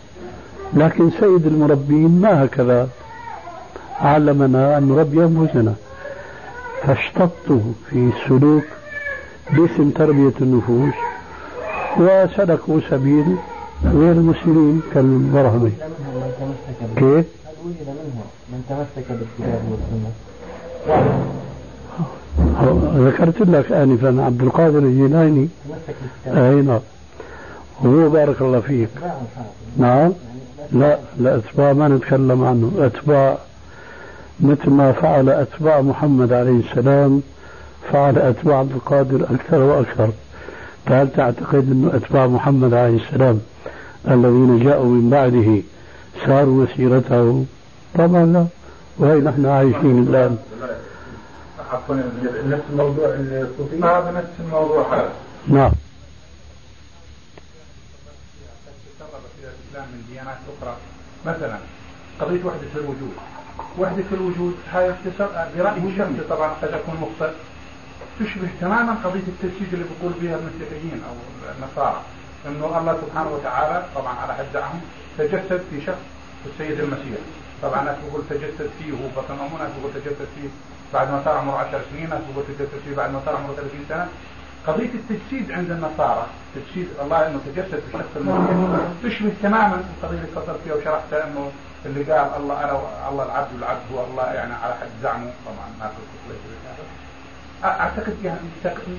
لكن سيد المربين ما هكذا علمنا أن نربي أنفسنا فاشتطوا في السلوك باسم تربية النفوس وسلكوا سبيل غير المسلمين كالبرهمي كيف؟
من تمسك بالكتاب والسنة؟
ذكرت لك آنفا عبد القادر الجيلاني. نعم. وهو بارك الله فيك. نعم. لا لا أتباع ما نتكلم عنه. أتباع مثل ما فعل أتباع محمد عليه السلام فعل أتباع عبد القادر أكثر وأكثر. فهل تعتقد أن أتباع محمد عليه السلام الذين جاءوا من بعده ساروا مسيرته؟ طبعا لا. وهي نحن عايشين الآن
عفوا
نفس موضوع الصوفية
هذا نفس الموضوع. هذا
نعم.
الاسلام من ديانات أخرى مثلا قضية وحدة الوجود. وحدة الوجود هاي اختصار برايي الشخصي طبعا قد أكون مخطئ تشبه تماما قضية التجسيد اللي بيقول بها المسيحيين أو النصارى. إنه الله سبحانه وتعالى طبعا على حد زعمهم تجسد في شخص السيد المسيح. طبعا ناس بيقول تجسد فيه وهو بطن امه ناس بيقول تجسد فيه. بعد ما صار عمره 10 سنين تجسد فيه بعد ما صار عمره 30 سنة. قضية التجسيد عند النصارى. تجسيد الله إنه تجسد في شخص المسيح تشبه تماما القضية اللي اتصلت فيها وشرحتها إنه اللي قال الله أنا الله العبد والعبد هو الله يعني على حد زعمه. طبعا ما في أعتقد يعني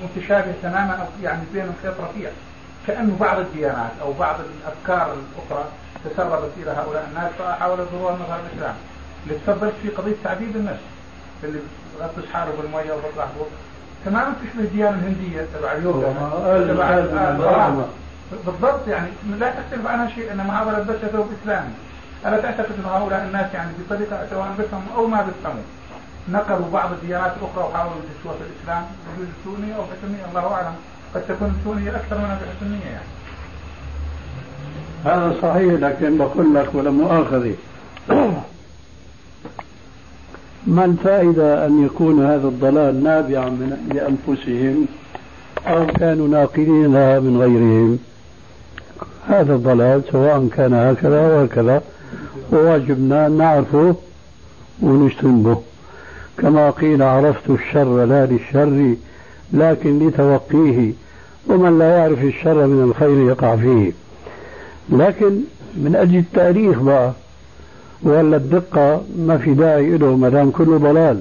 متشابه تماما يعني بينهم خيط رفيع. كأنه بعض الديانات أو بعض الأفكار الأخرى تسربت إلى هؤلاء الناس فحاولوا يظهروها مظهر الإسلام. اللي تسببت في قضية تعذيب النفس. اللي غطس حاله بالمية فوق تماما تشبه الديانه الهندية تبع اليوغا. تبع ال- بالضبط. يعني لا تختلف عنها شيء إنما هذا لبسه ثوب إسلامي. ألا تعتقد أن هؤلاء الناس يعني بطريقة سواء بيفهموا أو ما بيفهموا نقلوا بعض الديانات الأخرى وحاولوا يدسوها في الإسلام. يجوز السنيه أو الحسنية الله أعلم. قد تكون السنيه أكثر منها في الحسنية يعني.
هذا صحيح لكن بقول لك ولا مؤاخذة ما الفائدة أن يكون هذا الضلال نابعا من لأنفسهم أو كانوا ناقلينها من غيرهم؟ هذا الضلال سواء كان هكذا أو هكذا وواجبنا أن نعرفه ونجتنبه كما قيل عرفت الشر لا للشر لكن لتوقيه ومن لا يعرف الشر من الخير يقع فيه. لكن من أجل التاريخ بقى ولا الدقة ما في داعي له ما دام كله ضلال.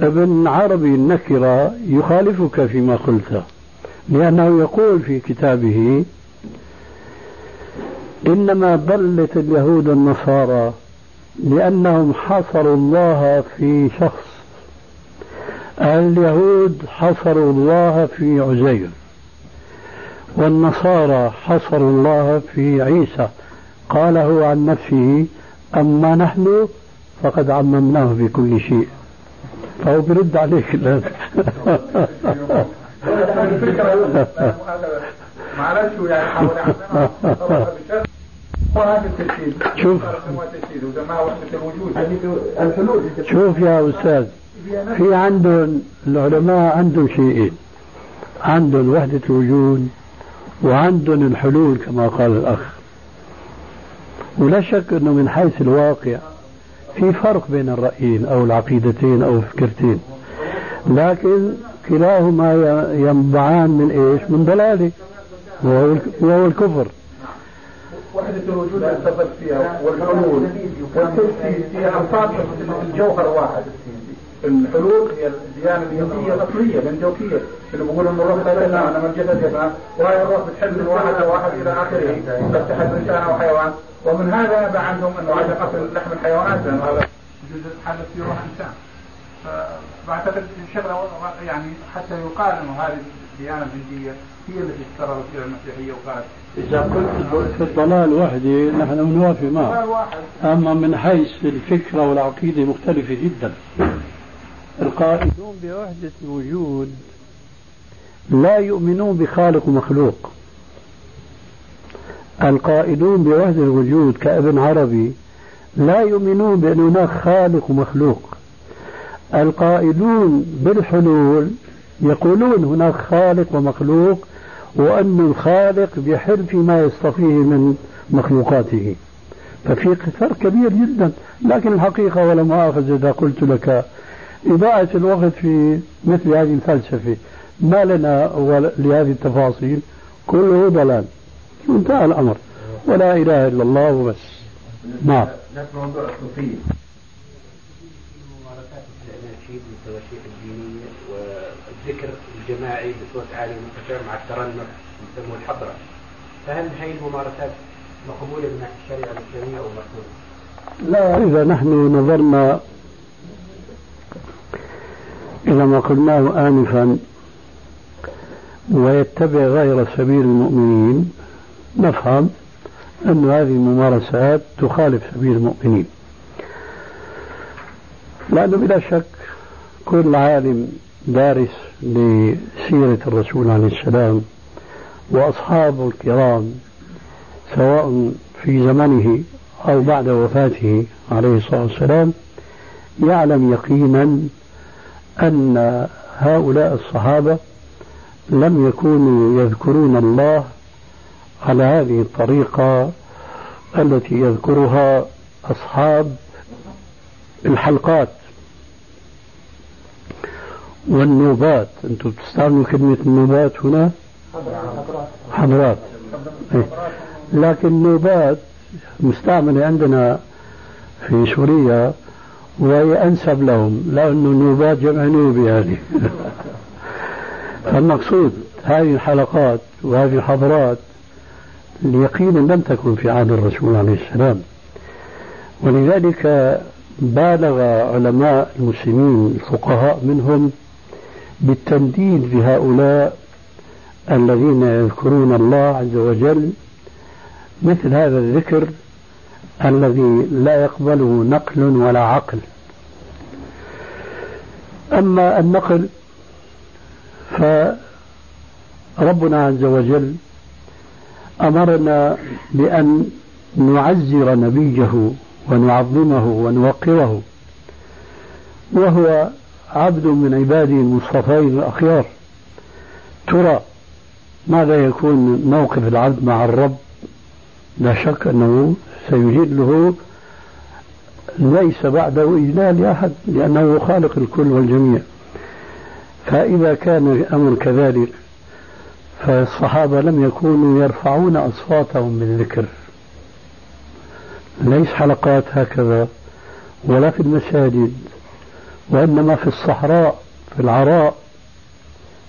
ابن عربي النكرة يخالفك فيما قلت لأنه يقول في كتابه إنما ضلت اليهود النصارى لأنهم حصروا الله في شخص. اليهود حصروا الله في عزير والنصارى حصروا الله في عيسى. قاله عن نفسه أما نحن فقد عممناه بكل شيء. فهو برد عليك الآن.
معلش يعني
شوف. شوف يا أستاذ في عندهم العلماء عندهم شيئين. عندهم وحدة الوجود وعندهم الحلول كما قال الأخ. ولا شك أنه من حيث الواقع في فرق بين الرأيين أو العقيدتين أو الفكرتين لكن كلاهما ينبعان من إيش؟ من ضلالة وهو الكفر.
وحدة الوجود التفت فيها والحلول. والتجسيد هي ألفاظ الجوهر واحد. الحلول هي الديانة اليهودية الأصلية الأندوكية. اللي بيقول إن الروح لا إلا من الجسد يفهم وهي الروح بتحل من واحد لواحد إلى آخره قد تحل إنسان أو حيوان ومن هذا يبقى عندهم أنه عدم أكل لحم الحيوانات لأنه هذا جزء حدث في روح إنسان فأعتقد الشغلة يعني حتى يقال أنه هذه الديانة الهندية هي التي استقرت فيها المسيحية وقالت.
إذا قلت في الضلال وحدي نحن نوافق معه أما من حيث الفكرة والعقيدة مختلفة جدا. القائدون بوحدة الوجود لا يؤمنون بخالق ومخلوق. القائدون بوحدة الوجود كابن عربي لا يؤمنون بأن هناك خالق ومخلوق. القائدون بالحلول يقولون هناك خالق ومخلوق وأن الخالق بيحل فيما يصطفيه من مخلوقاته. ففي فرق كبير جدا لكن الحقيقة ولا مؤاخذة إذا قلت لك إضاعة الوقت في مثل هذه الفلسفة. ما لنا لهذه التفاصيل كله ضلال. انتهى الأمر. ولا إله إلا الله وبس. نعم.
نفس موضوع الصوفية ممارسات الأناشيد والتواشيح الدينية والذكر الجماعي بصوت عالي مرتفع مع الترنم يسموه الحضرة. فهل هي الممارسات مقبولة من الشريعة الإسلامية أو مرفوضة؟
لا إذا نحن نظرنا إلى ما قلناه آنفا ويتبع غير سبيل المؤمنين. نفهم أن هذه الممارسات تخالف سبيل المؤمنين. لأنه بلا شك كل عالم دارس لسيرة الرسول عليه السلام وأصحابه الكرام سواء في زمنه أو بعد وفاته عليه الصلاة والسلام يعلم يقينا أن هؤلاء الصحابة لم يكونوا يذكرون الله على هذه الطريقة التي يذكرها أصحاب الحلقات والنوبات. أنتم تستعملوا كلمة النوبات هنا؟ حضرات. إيه. لكن نوبات مستعملة عندنا في سوريا وهي أنسب لهم لأنه النوبات جمع نوبي هذه فالمقصود هذه الحلقات وهذه الحضارات يقينا لم تكن في عهد الرسول عليه السلام. ولذلك بالغ علماء المسلمين الفقهاء منهم بالتنديد بهؤلاء الذين يذكرون الله عز وجل مثل هذا الذكر الذي لا يقبله نقل ولا عقل. أما النقل فربنا عز وجل أمرنا بأن نعزر نبيه ونعظمه ونوقره وهو عبد من عباده المصطفين الأخيار. ترى ماذا يكون موقف العبد مع الرب؟ لا شك أنه سيجله ليس بعده إجلال لأحد لأنه خالق الكل والجميع. فإذا كان الأمر كذلك فالصحابة لم يكونوا يرفعون أصواتهم بالذكر. ليس حلقات هكذا ولا في المساجد وإنما في الصحراء في العراء.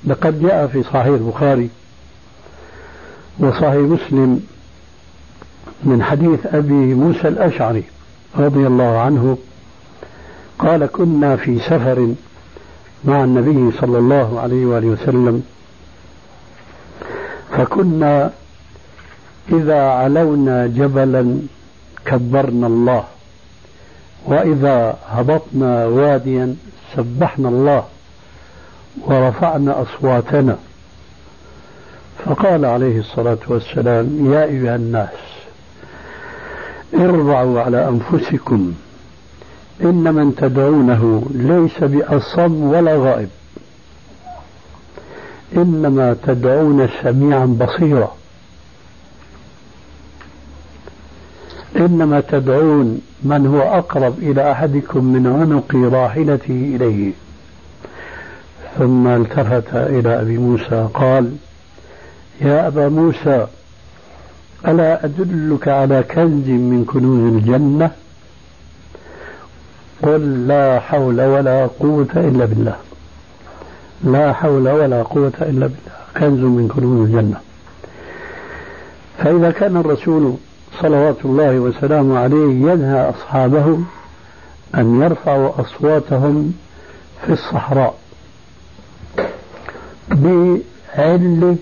لقد جاء في صحيح البخاري وصحيح مسلم من حديث أبي موسى الأشعري رضي الله عنه قال كنا في سفر مع النبي صلى الله عليه وآله وسلم. فكنا إذا علونا جبلا كبرنا الله وإذا هبطنا واديا سبحنا الله ورفعنا أصواتنا. فقال عليه الصلاة والسلام يا أيها الناس اربعوا على أنفسكم إن من تدعونه ليس بأصم ولا غائب. إنما تدعون سميعا بصيرا. إنما تدعون من هو أقرب إلى أحدكم من عنق راحلته إليه. ثم التفت إلى أبي موسى قال يا أبا موسى ألا أدلك على كنز من كنوز الجنة؟ قل لا حول ولا قوة إلا بالله. لا حول ولا قوة إلا بالله. كنز من كنوز الجنة. فإذا كان الرسول صلوات الله وسلامه عليه ينهى أصحابه أن يرفعوا أصواتهم في الصحراء بعلة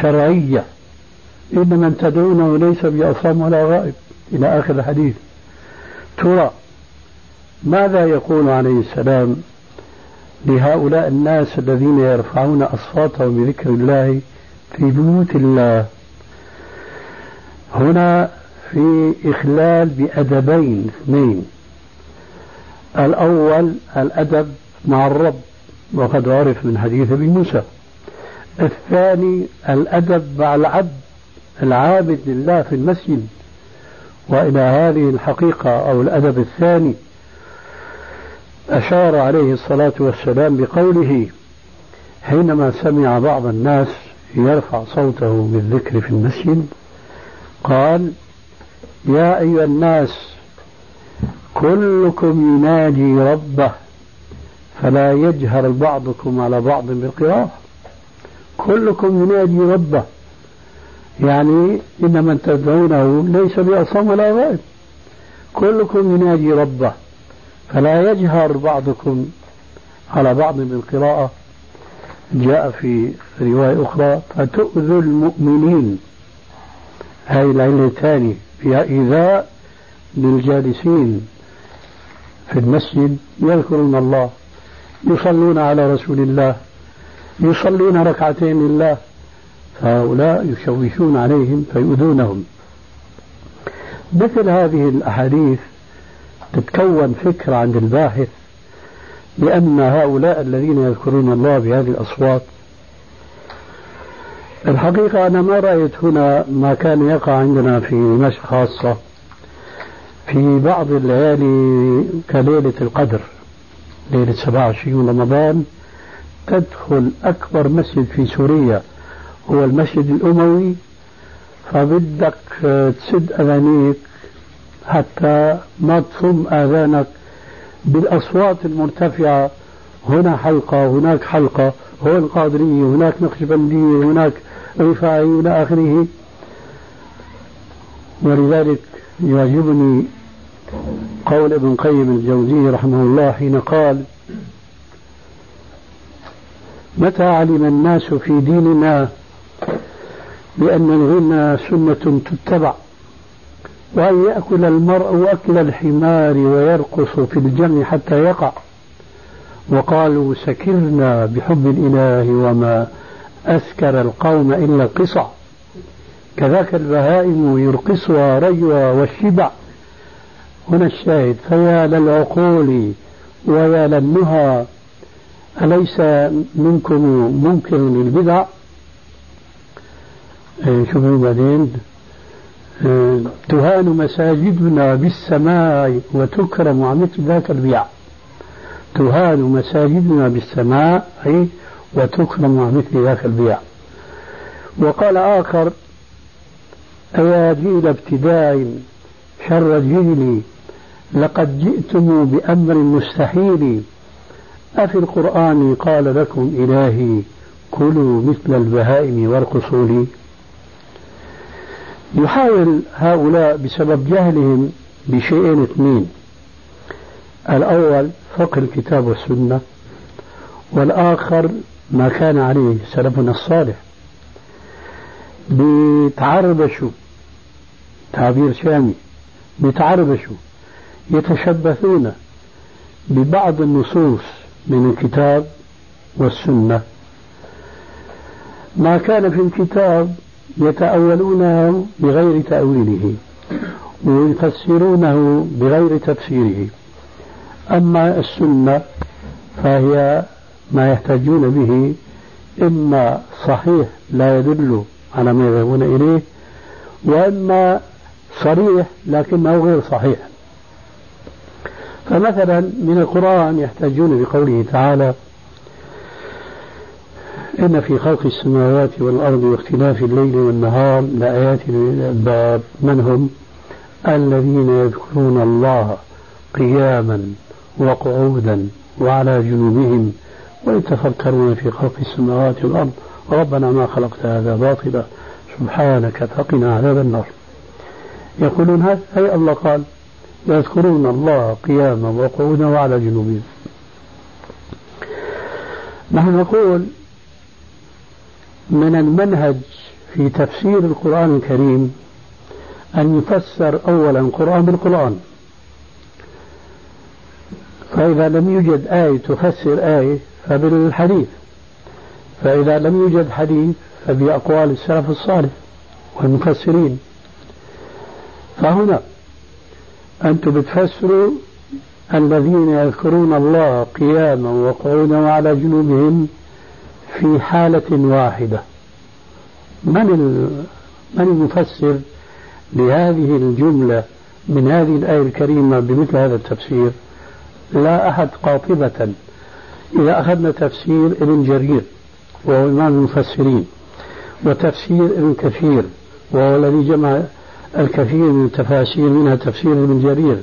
شرعية. إن من تدعونه ليس بأصام ولا غائب. إلى آخر الحديث. ترى ماذا يقول عليه السلام لهؤلاء الناس الذين يرفعون أصواتهم بذكر الله في بيوت الله؟ هنا في إخلال بأدبين اثنين. الأول الأدب مع الرب وقد عرف من حديث أبي موسى. الثاني الأدب مع العبد العابد لله في المسجد. وإلى هذه الحقيقة أو الأدب الثاني أشار عليه الصلاة والسلام بقوله حينما سمع بعض الناس يرفع صوته بالذكر في المسجد قال يا أيها الناس كلكم يناجي ربه فلا يجهر بعضكم على بعض بالقراءة. كلكم يناجي ربه. يعني إن من تدعونه ليس بأصم ولا غائب. كلكم يناجي ربه. فلا يجهر بعضكم على بعض بالقراءة. جاء في رواية أخرى فتؤذوا المؤمنين؟ هذه العلة الثانية فيها إيذاء للجالسين في المسجد يذكرون الله يصلون على رسول الله يصلون ركعتين لله فهؤلاء يشوشون عليهم فيؤذونهم. مثل هذه الأحاديث تتكون فكرة عند الباحث بأن هؤلاء الذين يذكرون الله بهذه الأصوات. الحقيقة أنا ما رأيت هنا ما كان يقع عندنا في دمشق خاصة في بعض الليالي كليلة القدر ليلة 27 رمضان تدخل أكبر مسجد في سوريا هو المسجد الأموي. فبدك تسد أذانيك حتى ما تصم آذانك بالأصوات المرتفعة. هنا حلقة هناك حلقة. هون قادرية هناك نقشبندية هناك رفاعي إلى آخره. ولذلك يعجبني قول ابن قيم الجوزي رحمه الله حين قال متى علم الناس في ديننا بأن الغنى سنة تتبع؟ وأن يأكل المرء أكل الحمار ويرقص في الجمع حتى يقع. وقالوا سكرنا بحب الإله وما أسكر القوم إلا القصع. كذاك البهائم يرقصها رجوى والشبع. هنا الشاهد فيا للعقول ويا للنهى أليس منكم منكر للبدع؟ إيه، شوفوا بعدين. تهان مساجدنا بالسماء وتكرم عن مثل ذاك البيع. تهان مساجدنا بالسماء وتكرم عن مثل ذاك البيع. وقال آخر أيا جيل ابتداء شر جيلي لقد جئتم بأمر مستحيل. أفي القرآن قال لكم إلهي كلوا مثل البهائم وارقصوا لي يحاول هؤلاء بسبب جهلهم بشيئين اثنين. الأول فقه الكتاب والسنة والآخر ما كان عليه سلفنا الصالح. بيتعربشوا تعبير شامي بيتعربشوا يتشبثون ببعض النصوص من الكتاب والسنة. ما كان في الكتاب يتأولونه بغير تأويله ويفسرونه بغير تفسيره. أما السنة فهي ما يحتاجون به إما صحيح لا يدل على ما يذهبون إليه وإما صريح لكنه غير صحيح. فمثلا من القرآن يحتاجون بقوله تعالى إن في خلق السماوات والأرض واختلاف الليل والنهار لآيات للألباب. من هم؟ الذين يذكرون الله قياما وقعودا وعلى جنوبهم ويتفكرون في خلق السماوات والأرض. ربنا ما خلقت هذا باطلا. سبحانك فقنا عذاب النار. يقولون هذا أي الله قال؟ يذكرون الله قياما وقعودا وعلى جنوبهم. نحن نقول من المنهج في تفسير القرآن الكريم أن يفسر أولا القرآن بالقرآن. فإذا لم يوجد آية تفسر آية فبالحديث. فإذا لم يوجد حديث فبأقوال السلف الصالح والمفسرين. فهنا أنتم بتفسروا الذين يذكرون الله قياما وقعودا وعلى جنوبهم في حالة واحدة. من من المفسر لهذه الجملة من هذه الآية الكريمة بمثل هذا التفسير؟ لا أحد قاطبة. إذا أخذنا تفسير ابن جرير وهو إمام المفسرين وتفسير ابن كثير وهو الذي جمع الكثير من التفاسير منها تفسير ابن جرير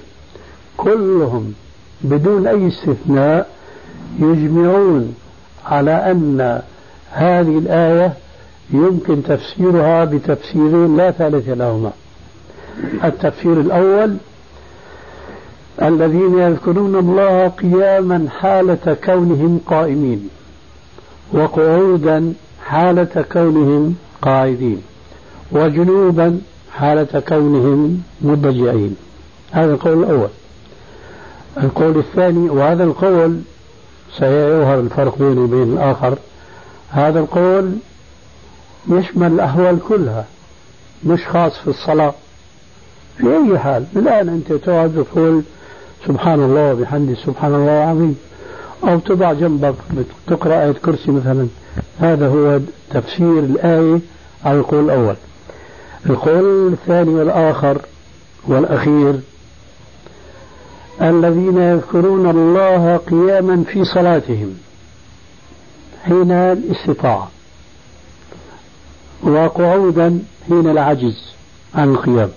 كلهم بدون أي استثناء يجمعون على أن هذه الآية يمكن تفسيرها بتفسيرين لا ثالث لهما. التفسير الأول الذين يذكرون الله قياما حالة كونهم قائمين وقعودا حالة كونهم قاعدين وجنوبا حالة كونهم مضجعين هذا القول الأول. القول الثاني وهذا القول سيظهر الفرق بينه وبين الآخر. هذا القول يشمل الأحوال كلها مش خاص في الصلاة. في أي حال الآن أنت تقعد تقول سبحان الله وبحمده سبحان الله العظيم أو تضع جنبك تقرأ آية كرسي مثلا. هذا هو تفسير الآية على القول الأول. القول الثاني والآخر والأخير الذين يذكرون الله قياما في صلاتهم حين الاستطاعة وقعودا حين العجز عن القيام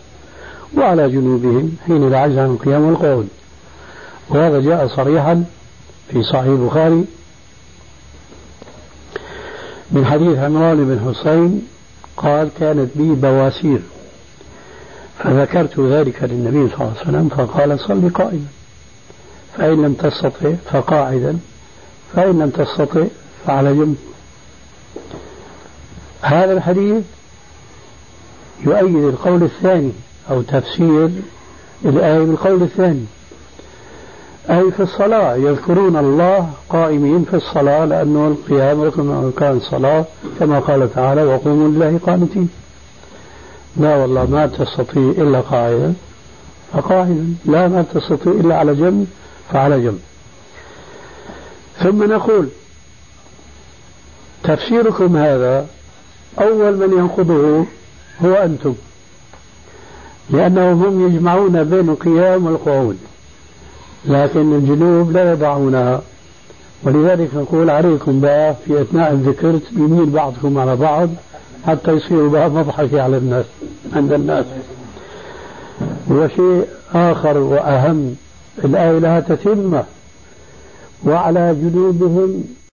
وعلى جنوبهم حين العجز عن القيام والقعود. وهذا جاء صريحا في صحيح البخاري من حديث عمران بن حسين قال كانت بي بواسير فذكرت ذلك للنبي صلى الله عليه وسلم فقال صل قائما. فإن لم تستطع فقاعدا فإن لم تستطع فعلى جنب. هذا الحديث يؤيد القول الثاني أو تفسير الآية بالقول الثاني. أي في الصلاة يذكرون الله قائمين في الصلاة لأنه القيام ركن من أركان الصلاة كما قال تعالى وقوموا لله قانتين. لا والله ما تستطيع إلا قاعدة فقاعدا لا ما تستطيع إلا على جنب فعلى جنب. ثم نقول تفسيركم هذا أول من ينقضه هو أنتم لأنهم هم يجمعون بين القيام والقعود لكن الجنوب لا يضعونها. ولذلك نقول عليكم بقى في أثناء الذكر يميل بعضكم على بعض حتى يصيروا بقى مضحكة على الناس عند الناس. وشيء آخر وأهم الآية لها تتمة. وعلى جنوبهم